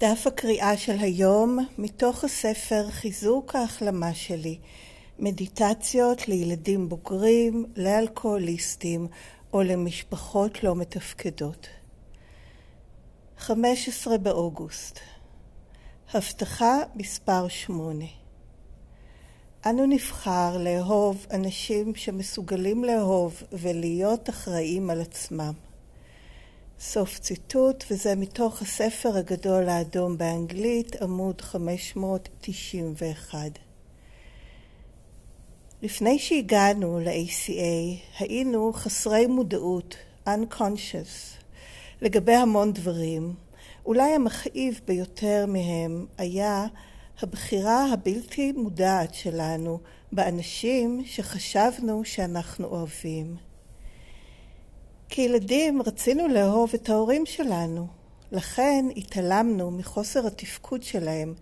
דף הקריאה של היום מתוך הספר חיזוק ההחלמה שלי, מדיטציות לילדים בוגרים, לאלכוהוליסטים או למשפחות לא מתפקדות. 15 באוגוסט הבטחה מספר 8 אנו נבחר לאהוב אנשים שמסוגלים לאהוב ולהיות אחראים על עצמם. סוף ציטוט, וזה מתוך הספר הגדול האדום באנגלית, עמוד 591. לפני שהגענו ל-ACA, היינו חסרי מודעות, unconscious, לגבי המון דברים. אולי המכאיב ביותר מהם היה הבחירה הבלתי מודעת שלנו באנשים שחשבנו שאנחנו אוהבים. כילדים רצינו לאהוב את ההורים שלנו, לכן התעלמנו מחוסר התפקוד שלהם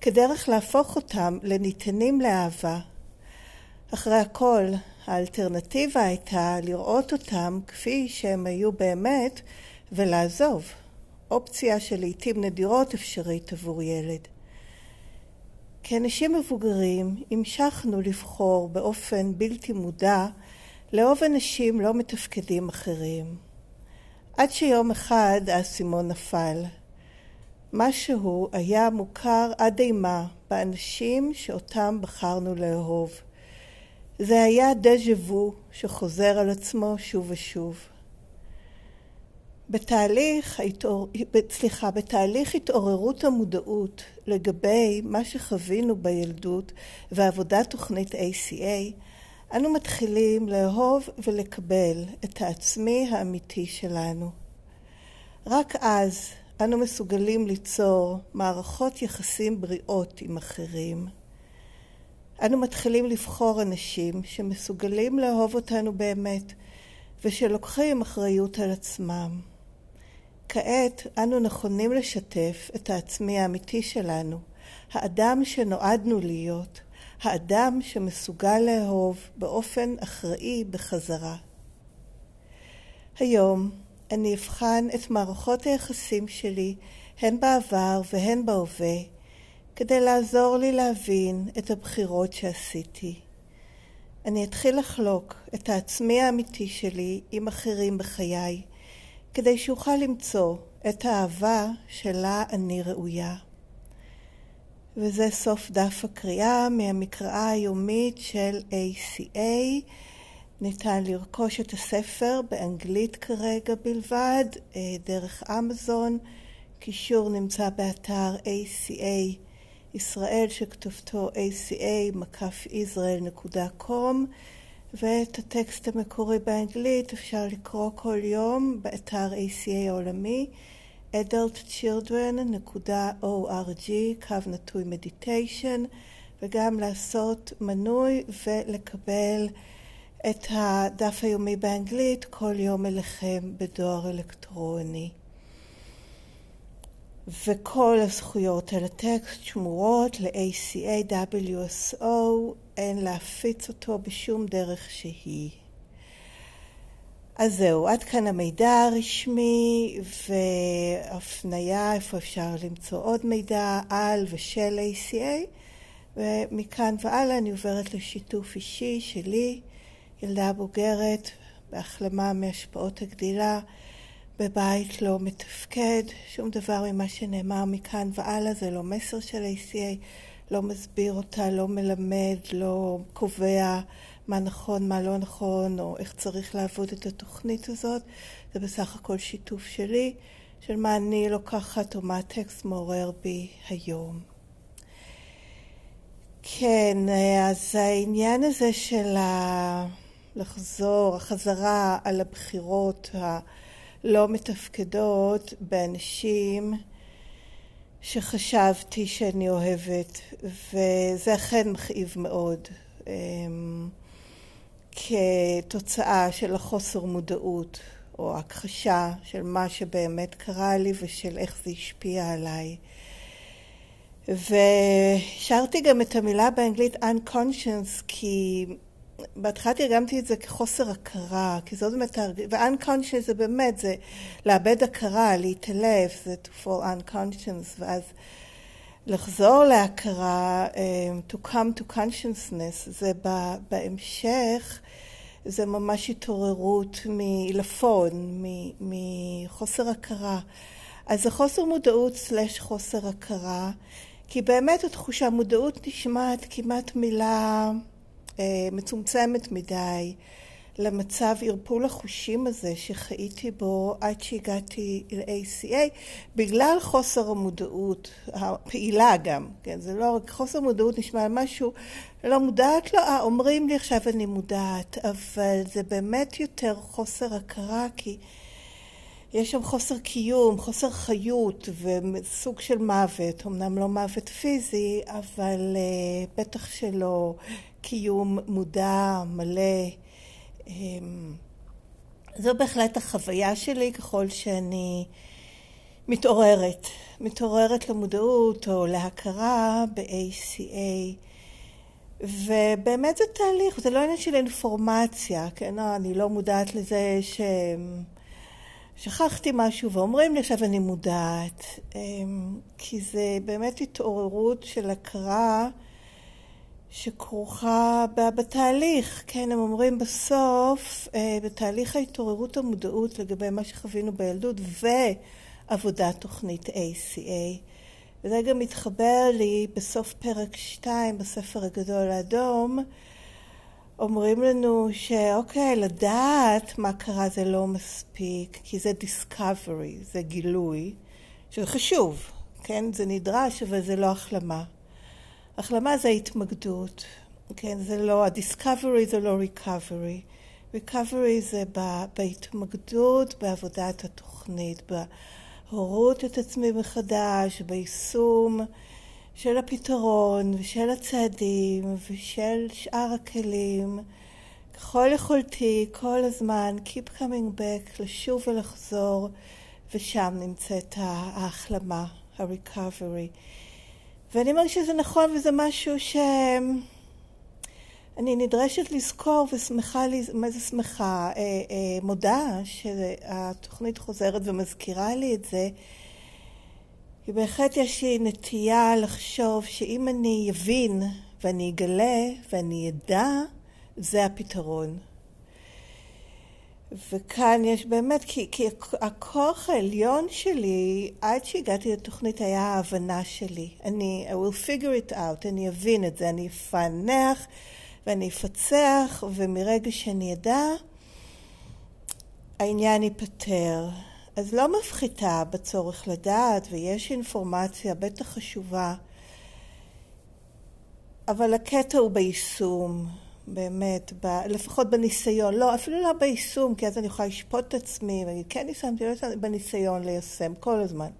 כדרך להפוך אותם לניתנים לאהבה. אחרי הכל, האלטרנטיבה הייתה לראות אותם כפי שהם היו באמת ולעזוב, אופציה שלעיתים נדירות אפשרית עבור ילד. כאנשים מבוגרים המשכנו לבחור באופן בלתי מודע לאהוב אנשים לא מתפקדים אחרים. עד שיום אחד האסימון נפל. משהו היה מוכר עד אימה באנשים שאותם בחרנו לאהוב. זה היה דז'ה וו שחוזר על עצמו שוב ושוב. בתהליך, ההתעור... סליחה, בתהליך התעוררות המודעות לגבי מה שחווינו בילדות ועבודת תוכנית ACA, אנו מתחילים לאהוב ולקבל את העצמי האמיתי שלנו. רק אז אנו מסוגלים ליצור מערכות יחסים בריאות עם אחרים. אנו מתחילים לבחור אנשים שמסוגלים לאהוב אותנו באמת ושלוקחים אחריות על עצמם. כעת אנו נכונים לשתף את העצמי האמיתי שלנו, האדם שנועדנו להיות, האדם שמסוגל לאהוב באופן אחראי בחזרה. היום אני אבחן את מערכות היחסים שלי, הן בעבר והן בהווה, כדי לעזור לי להבין את הבחירות שעשיתי. אני אתחיל לחלוק את העצמי האמיתי שלי עם אחרים בחיי, כדי שאוכל למצוא את האהבה שלה אני ראויה. וזה סוף דף הקריאה מהמקראה היומית של ACA. ניתן לרכוש את הספר באנגלית כרגע בלבד, אה, דרך אמזון. קישור נמצא באתר ACA ישראל שכתובתו aca-israel.com ואת הטקסט המקורי באנגלית אפשר לקרוא כל יום באתר ACA העולמי adultchildren.org, קו נטוי מדיטיישן, וגם לעשות מנוי ולקבל את הדף היומי באנגלית כל יום אליכם בדואר אלקטרוני. וכל הזכויות על הטקסט שמורות ל-ACA WSO, אין להפיץ אותו בשום דרך שהיא. אז זהו, עד כאן המידע הרשמי והפנייה איפה אפשר למצוא עוד מידע על ושל ACA ומכאן והלאה אני עוברת לשיתוף אישי שלי, ילדה בוגרת בהחלמה מהשפעות הגדילה בבית לא מתפקד, שום דבר ממה שנאמר מכאן והלאה זה לא מסר של ACA, לא מסביר אותה, לא מלמד, לא קובע מה נכון, מה לא נכון, או איך צריך לעבוד את התוכנית הזאת. זה בסך הכל שיתוף שלי, של מה אני לוקחת או מה הטקסט מעורר בי היום. כן, אז העניין הזה של ה... לחזור, החזרה על הבחירות הלא מתפקדות באנשים שחשבתי שאני אוהבת, וזה אכן מכאיב מאוד. כתוצאה של החוסר מודעות או הכחשה של מה שבאמת קרה לי ושל איך זה השפיע עליי. והשארתי גם את המילה באנגלית unconscious כי בהתחלה תרגמתי את זה כחוסר הכרה, כי זאת באמת, ו-unconscious זה באמת, זה לאבד הכרה, להתעלף, זה to fall unconscious, ואז לחזור להכרה, um, to come to consciousness, זה בהמשך, זה ממש התעוררות מלפון, מחוסר הכרה. אז זה חוסר מודעות סלש חוסר הכרה, כי באמת התחושה, מודעות נשמעת כמעט מילה אה, מצומצמת מדי למצב ערפול החושים הזה שחייתי בו עד שהגעתי ל-ACA, בגלל חוסר המודעות, הפעילה גם, כן, זה לא רק חוסר מודעות נשמע משהו לא מודעת לו, אה, אומרים לי עכשיו אני מודעת, אבל זה באמת יותר חוסר הכרה כי יש שם חוסר קיום, חוסר חיות וסוג של מוות, אמנם לא מוות פיזי, אבל uh, בטח שלא קיום מודע, מלא. Um, זו בהחלט החוויה שלי ככל שאני מתעוררת, מתעוררת למודעות או להכרה ב-ACA. ובאמת זה תהליך, זה לא עניין של אינפורמציה, כן, אני לא מודעת לזה ש... שכחתי משהו ואומרים לי עכשיו אני מודעת, אמ, כי זה באמת התעוררות של הכרה שכרוכה בתהליך, כן, הם אומרים בסוף, אה, בתהליך ההתעוררות המודעות לגבי מה שחווינו בילדות ועבודת תוכנית ACA. וזה גם מתחבר לי בסוף פרק 2 בספר הגדול האדום, אומרים לנו שאוקיי, לדעת מה קרה זה לא מספיק, כי זה discovery, זה גילוי, שזה חשוב, כן? זה נדרש, אבל זה לא החלמה. החלמה זה התמקדות, כן? זה לא, ה-discovery זה לא recovery. recovery זה בהתמקדות, בעבודת התוכנית, בהורות את עצמי מחדש, ביישום. של הפתרון ושל הצעדים ושל שאר הכלים, ככל יכולתי, כל הזמן, Keep coming back, לשוב ולחזור, ושם נמצאת ההחלמה, ה-recovery. ואני אומרת שזה נכון וזה משהו שאני נדרשת לזכור ושמחה, מה זה שמחה? אה, אה, מודה שהתוכנית חוזרת ומזכירה לי את זה. כי בהחלט יש לי נטייה לחשוב שאם אני אבין ואני אגלה ואני אדע, זה הפתרון. וכאן יש באמת, כי, כי הכוח העליון שלי, עד שהגעתי לתוכנית, היה ההבנה שלי. אני, I will figure it out, אני אבין את זה, אני אפענח ואני אפצח, ומרגע שאני אדע, העניין ייפתר. אז לא מפחיתה בצורך לדעת, ויש אינפורמציה בטח חשובה, אבל הקטע הוא ביישום, באמת, ב, לפחות בניסיון, לא, אפילו לא ביישום, כי אז אני יכולה לשפוט את עצמי ולהגיד, כן יישמתי, לא יישמתי, בניסיון ליישם כל הזמן,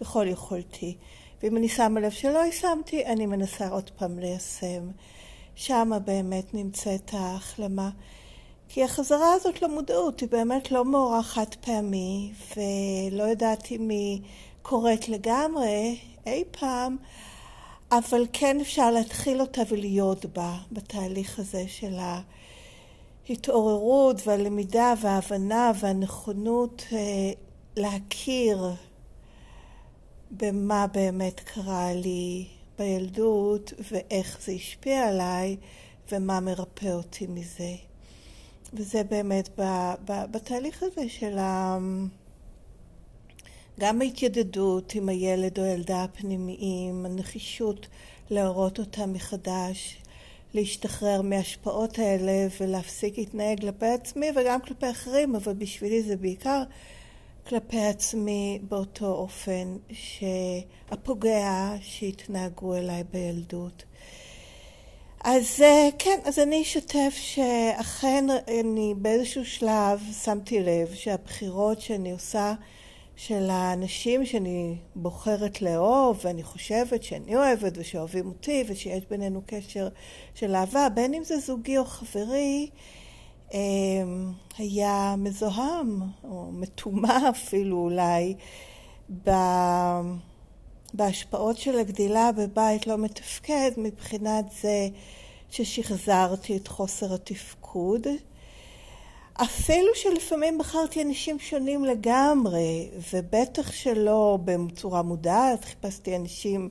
ככל יכולתי. ואם אני שמה לב שלא יישמתי, אני מנסה עוד פעם ליישם. שמה באמת נמצאת ההחלמה. כי החזרה הזאת למודעות היא באמת לא מאורע חד פעמי, ולא יודעת אם היא קורית לגמרי אי פעם, אבל כן אפשר להתחיל אותה ולהיות בה בתהליך הזה של ההתעוררות והלמידה וההבנה והנכונות אה, להכיר במה באמת קרה לי בילדות ואיך זה השפיע עליי ומה מרפא אותי מזה. וזה באמת בתהליך הזה של ה... גם ההתיידדות עם הילד או הילדה הפנימיים, הנחישות להראות אותם מחדש, להשתחרר מההשפעות האלה ולהפסיק להתנהג כלפי עצמי וגם כלפי אחרים, אבל בשבילי זה בעיקר כלפי עצמי באותו אופן שהפוגע שהתנהגו אליי בילדות. אז אה, כן, אז אני אשתף שאכן אני באיזשהו שלב שמתי לב שהבחירות שאני עושה של האנשים שאני בוחרת לאהוב ואני חושבת שאני אוהבת ושאוהבים אותי ושיש בינינו קשר של אהבה, בין אם זה זוגי או חברי, אמ, היה מזוהם או מטומא אפילו אולי בהשפעות של הגדילה בבית לא מתפקד מבחינת זה ששחזרתי את חוסר התפקוד. אפילו שלפעמים בחרתי אנשים שונים לגמרי, ובטח שלא בצורה מודעת, חיפשתי אנשים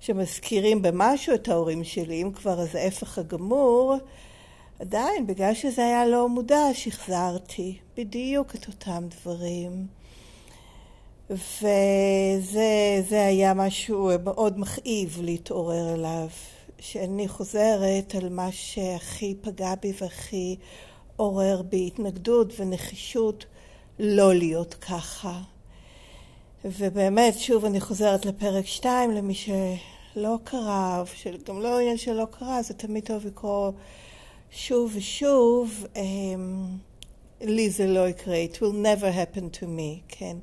שמזכירים במשהו את ההורים שלי, אם כבר אז ההפך הגמור, עדיין, בגלל שזה היה לא מודע, שחזרתי בדיוק את אותם דברים. וזה היה משהו מאוד מכאיב להתעורר אליו, שאני חוזרת על מה שהכי פגע בי והכי עורר בי התנגדות ונחישות לא להיות ככה. ובאמת, שוב אני חוזרת לפרק 2, למי שלא קרא, גם לא עניין שלא קרא, זה תמיד טוב לקרוא שוב ושוב. אמ, לי זה לא יקרה, it will never happen to me, כן.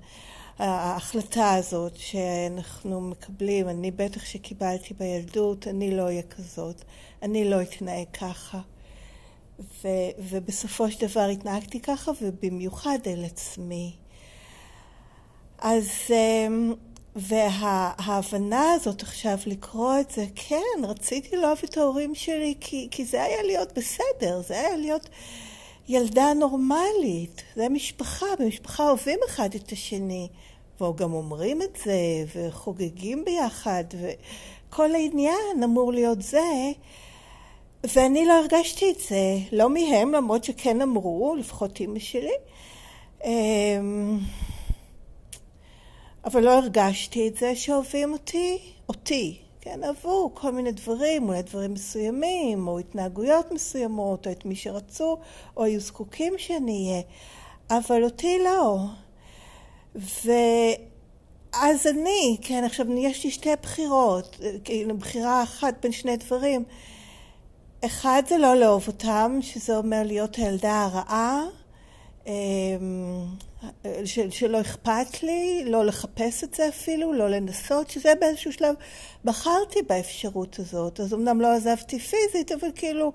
ההחלטה הזאת שאנחנו מקבלים, אני בטח שקיבלתי בילדות, אני לא אהיה כזאת, אני לא אתנהג ככה. ו, ובסופו של דבר התנהגתי ככה, ובמיוחד אל עצמי. אז, אמ, וההבנה הזאת עכשיו לקרוא את זה, כן, רציתי לאהוב את ההורים שלי, כי, כי זה היה להיות בסדר, זה היה להיות ילדה נורמלית, זה משפחה, במשפחה אוהבים אחד את השני, וגם אומרים את זה, וחוגגים ביחד, וכל העניין אמור להיות זה. ואני לא הרגשתי את זה, לא מהם, למרות שכן אמרו, לפחות אימא שלי. אמ, אבל לא הרגשתי את זה שאוהבים אותי, אותי, כן, אהבו כל מיני דברים, אולי דברים מסוימים, או התנהגויות מסוימות, או את מי שרצו, או היו זקוקים שאני אהיה, אבל אותי לא. ואז אני, כן, עכשיו יש לי שתי בחירות, כאילו בחירה אחת בין שני דברים. אחד זה לא לאהוב אותם, שזה אומר להיות הילדה הרעה, אמ, של, שלא אכפת לי, לא לחפש את זה אפילו, לא לנסות, שזה באיזשהו שלב בחרתי באפשרות הזאת. אז אמנם לא עזבתי פיזית, אבל כאילו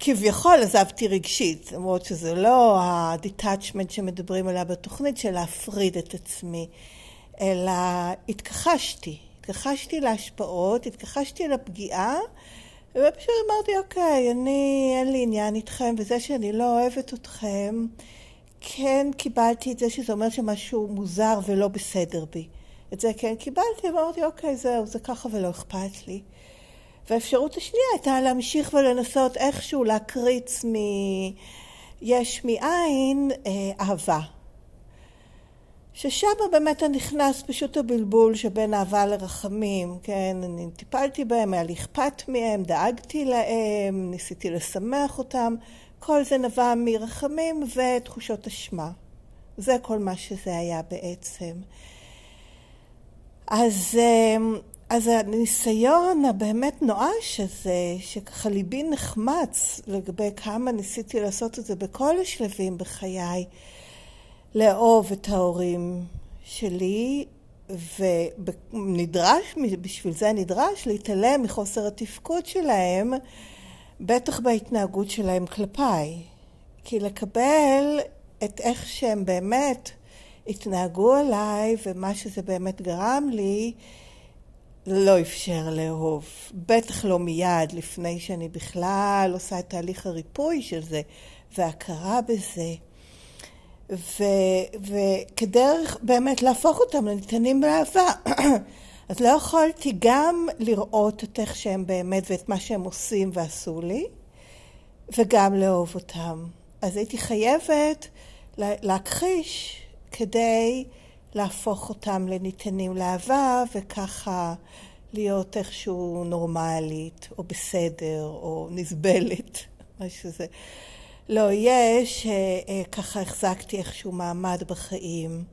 כביכול עזבתי רגשית, למרות שזה לא ה-detachment שמדברים עליה בתוכנית של להפריד את עצמי, אלא התכחשתי. התכחשתי להשפעות, התכחשתי לפגיעה. ופשוט אמרתי, אוקיי, אני, אין לי עניין איתכם, וזה שאני לא אוהבת אתכם, כן קיבלתי את זה שזה אומר שמשהו מוזר ולא בסדר בי. את זה כן קיבלתי, ואמרתי, אוקיי, זהו, זה ככה ולא אכפת לי. והאפשרות השנייה הייתה להמשיך ולנסות איכשהו להקריץ מיש מאין אה, אהבה. ששם באמת נכנס פשוט הבלבול שבין אהבה לרחמים, כן? אני טיפלתי בהם, היה לי אכפת מהם, דאגתי להם, ניסיתי לשמח אותם, כל זה נבע מרחמים ותחושות אשמה. זה כל מה שזה היה בעצם. אז, אמ, אז הניסיון הבאמת נואש הזה, שככה ליבי נחמץ לגבי כמה ניסיתי לעשות את זה בכל השלבים בחיי, לאהוב את ההורים שלי, ונדרש, בשביל זה נדרש להתעלם מחוסר התפקוד שלהם, בטח בהתנהגות שלהם כלפיי. כי לקבל את איך שהם באמת התנהגו עליי ומה שזה באמת גרם לי, לא אפשר לאהוב. בטח לא מיד, לפני שאני בכלל עושה את תהליך הריפוי של זה והכרה בזה. ו, וכדרך באמת להפוך אותם לניתנים באהבה. אז לא יכולתי גם לראות את איך שהם באמת ואת מה שהם עושים ועשו לי, וגם לאהוב אותם. אז הייתי חייבת להכחיש כדי להפוך אותם לניתנים לאהבה, וככה להיות איכשהו נורמלית, או בסדר, או נסבלת, מה שזה. לא יהיה שככה החזקתי איכשהו מעמד בחיים.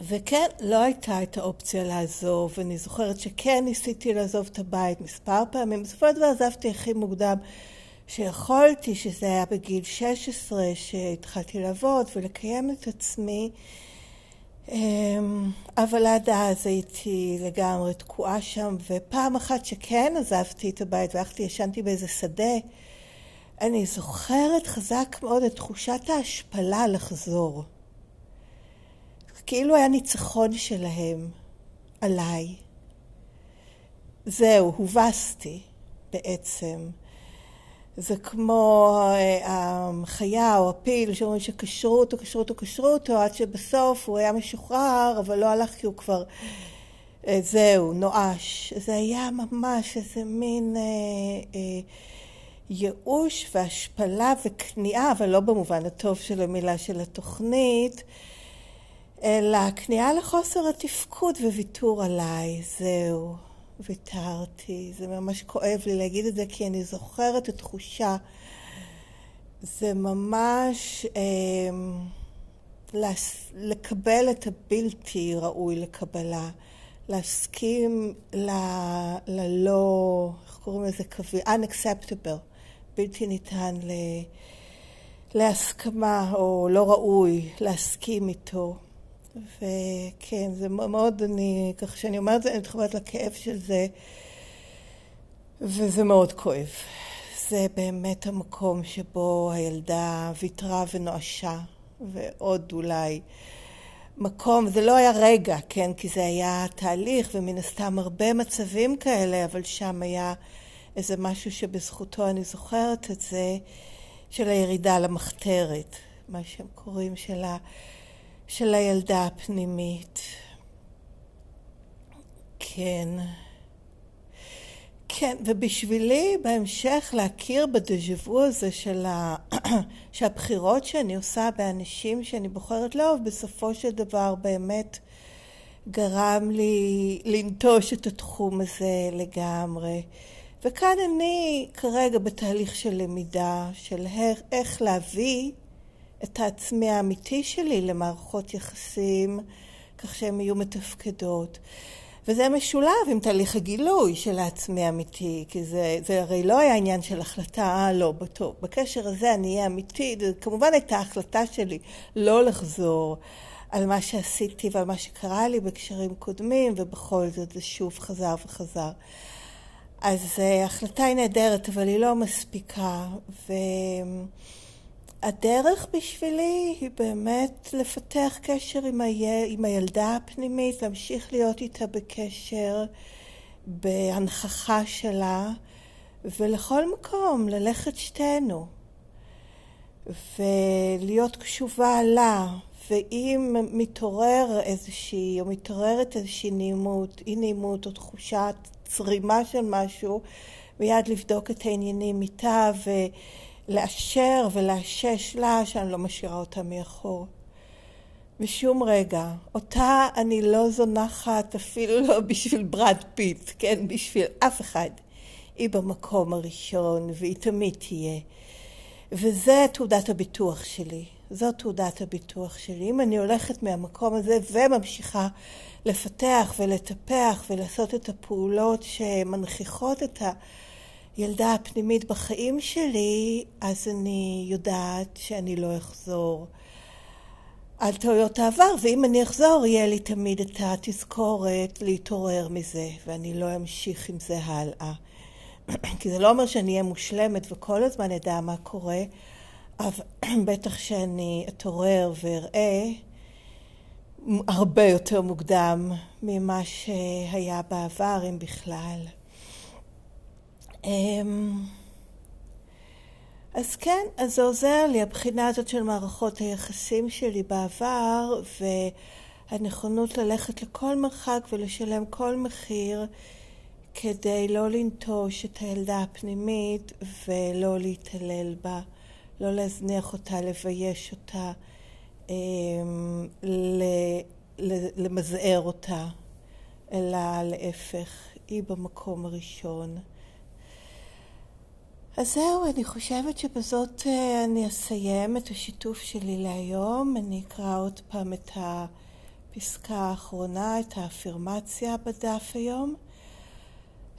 וכן, לא הייתה את האופציה לעזוב, ואני זוכרת שכן ניסיתי לעזוב את הבית מספר פעמים. בסופו של דבר עזבתי הכי מוקדם שיכולתי, שזה היה בגיל 16, שהתחלתי לעבוד ולקיים את עצמי. אמ, אבל עד אז הייתי לגמרי תקועה שם, ופעם אחת שכן עזבתי את הבית והלכתי, ישנתי באיזה שדה, אני זוכרת חזק מאוד את תחושת ההשפלה לחזור. כאילו היה ניצחון שלהם עליי. זהו, הובסתי. בעצם. זה כמו אה, החיה או הפיל שאומרים שקשרו אותו, קשרו אותו, קשרו אותו, עד שבסוף הוא היה משוחרר, אבל לא הלך כי הוא כבר, אה, זהו, נואש. זה היה ממש איזה מין אה, אה, ייאוש והשפלה וכניעה, אבל לא במובן הטוב של המילה של התוכנית, אלא כניעה לחוסר התפקוד וויתור עליי, זהו. ויתרתי. זה ממש כואב לי להגיד את זה, כי אני זוכרת את התחושה. זה ממש אה, לקבל את הבלתי ראוי לקבלה, להסכים ל, ללא, איך קוראים לזה? unacceptable, בלתי ניתן ל, להסכמה או לא ראוי להסכים איתו. וכן, זה מאוד, אני, ככה שאני אומרת זה, אני מתחברת לכאב של זה, וזה מאוד כואב. זה באמת המקום שבו הילדה ויתרה ונואשה, ועוד אולי מקום, זה לא היה רגע, כן, כי זה היה תהליך, ומן הסתם הרבה מצבים כאלה, אבל שם היה איזה משהו שבזכותו אני זוכרת את זה, של הירידה למחתרת, מה שהם קוראים של ה... של הילדה הפנימית. כן. כן, ובשבילי בהמשך להכיר בדז'ה הזה של ה... שהבחירות שאני עושה באנשים שאני בוחרת לאהוב, בסופו של דבר באמת גרם לי לנטוש את התחום הזה לגמרי. וכאן אני כרגע בתהליך של למידה, של איך להביא את העצמי האמיתי שלי למערכות יחסים כך שהן יהיו מתפקדות. וזה משולב עם תהליך הגילוי של העצמי האמיתי, כי זה, זה הרי לא היה עניין של החלטה, אה, לא, טוב, בקשר הזה אני אהיה אמיתי, זה כמובן הייתה החלטה שלי לא לחזור על מה שעשיתי ועל מה שקרה לי בקשרים קודמים, ובכל זאת זה שוב חזר וחזר. אז uh, החלטה היא נהדרת, אבל היא לא מספיקה, ו... הדרך בשבילי היא באמת לפתח קשר עם, היל, עם הילדה הפנימית, להמשיך להיות איתה בקשר, בהנכחה שלה, ולכל מקום ללכת שתינו, ולהיות קשובה לה, ואם מתעורר איזושהי, או מתעוררת איזושהי נעימות, אי נעימות או תחושת צרימה של משהו, מיד לבדוק את העניינים איתה, ו... לאשר ולאשש לה שאני לא משאירה אותה מאחור. בשום רגע. אותה אני לא זונחת אפילו לא בשביל ברד פיט, כן? בשביל אף אחד. היא במקום הראשון והיא תמיד תהיה. וזה תעודת הביטוח שלי. זו תעודת הביטוח שלי. אם אני הולכת מהמקום הזה וממשיכה לפתח ולטפח ולעשות את הפעולות שמנכיחות את. הילדה הפנימית בחיים שלי, אז אני יודעת שאני לא אחזור על טעויות העבר, ואם אני אחזור, יהיה לי תמיד את התזכורת להתעורר מזה, ואני לא אמשיך עם זה הלאה. כי זה לא אומר שאני אהיה מושלמת וכל הזמן אדע מה קורה, אבל בטח שאני אתעורר ואראה הרבה יותר מוקדם ממה שהיה בעבר, אם בכלל. אמ, אז כן, אז זה עוזר לי, הבחינה הזאת של מערכות היחסים שלי בעבר, והנכונות ללכת לכל מרחק ולשלם כל מחיר כדי לא לנטוש את הילדה הפנימית ולא להתעלל בה, לא להזניח אותה, לבייש אותה, אמ, למזער אותה, אלא להפך, היא במקום הראשון. אז זהו, אני חושבת שבזאת אה, אני אסיים את השיתוף שלי להיום. אני אקרא עוד פעם את הפסקה האחרונה, את האפירמציה בדף היום.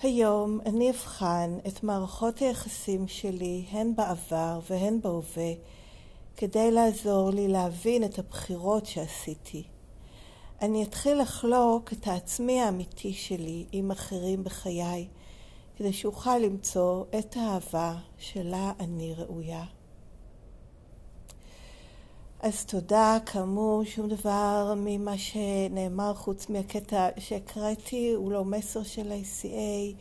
היום אני אבחן את מערכות היחסים שלי, הן בעבר והן בהווה, כדי לעזור לי להבין את הבחירות שעשיתי. אני אתחיל לחלוק את העצמי האמיתי שלי עם אחרים בחיי. כדי שאוכל למצוא את האהבה שלה אני ראויה. אז תודה, כאמור, שום דבר ממה שנאמר חוץ מהקטע שהקראתי הוא לא מסר של ACA,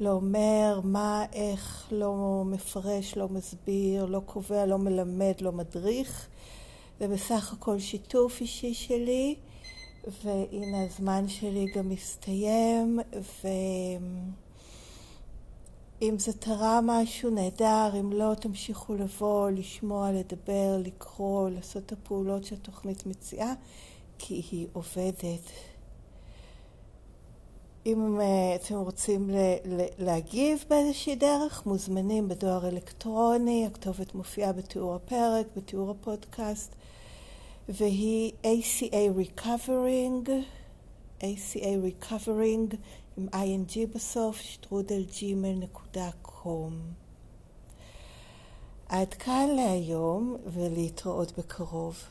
לא אומר מה, איך, לא מפרש, לא מסביר, לא קובע, לא מלמד, לא מדריך. זה בסך הכל שיתוף אישי שלי, והנה הזמן שלי גם מסתיים, ואם זה תרם משהו נהדר, אם לא תמשיכו לבוא, לשמוע, לדבר, לקרוא, לעשות את הפעולות שהתוכנית מציעה, כי היא עובדת. אם אה, אתם רוצים להגיב באיזושהי דרך, מוזמנים בדואר אלקטרוני, הכתובת מופיעה בתיאור הפרק, בתיאור הפודקאסט, והיא ACA Recovering, ACA Recovering עם ing בסוף, שטרודלג'ימל.com. עד כאן להיום ולהתראות בקרוב.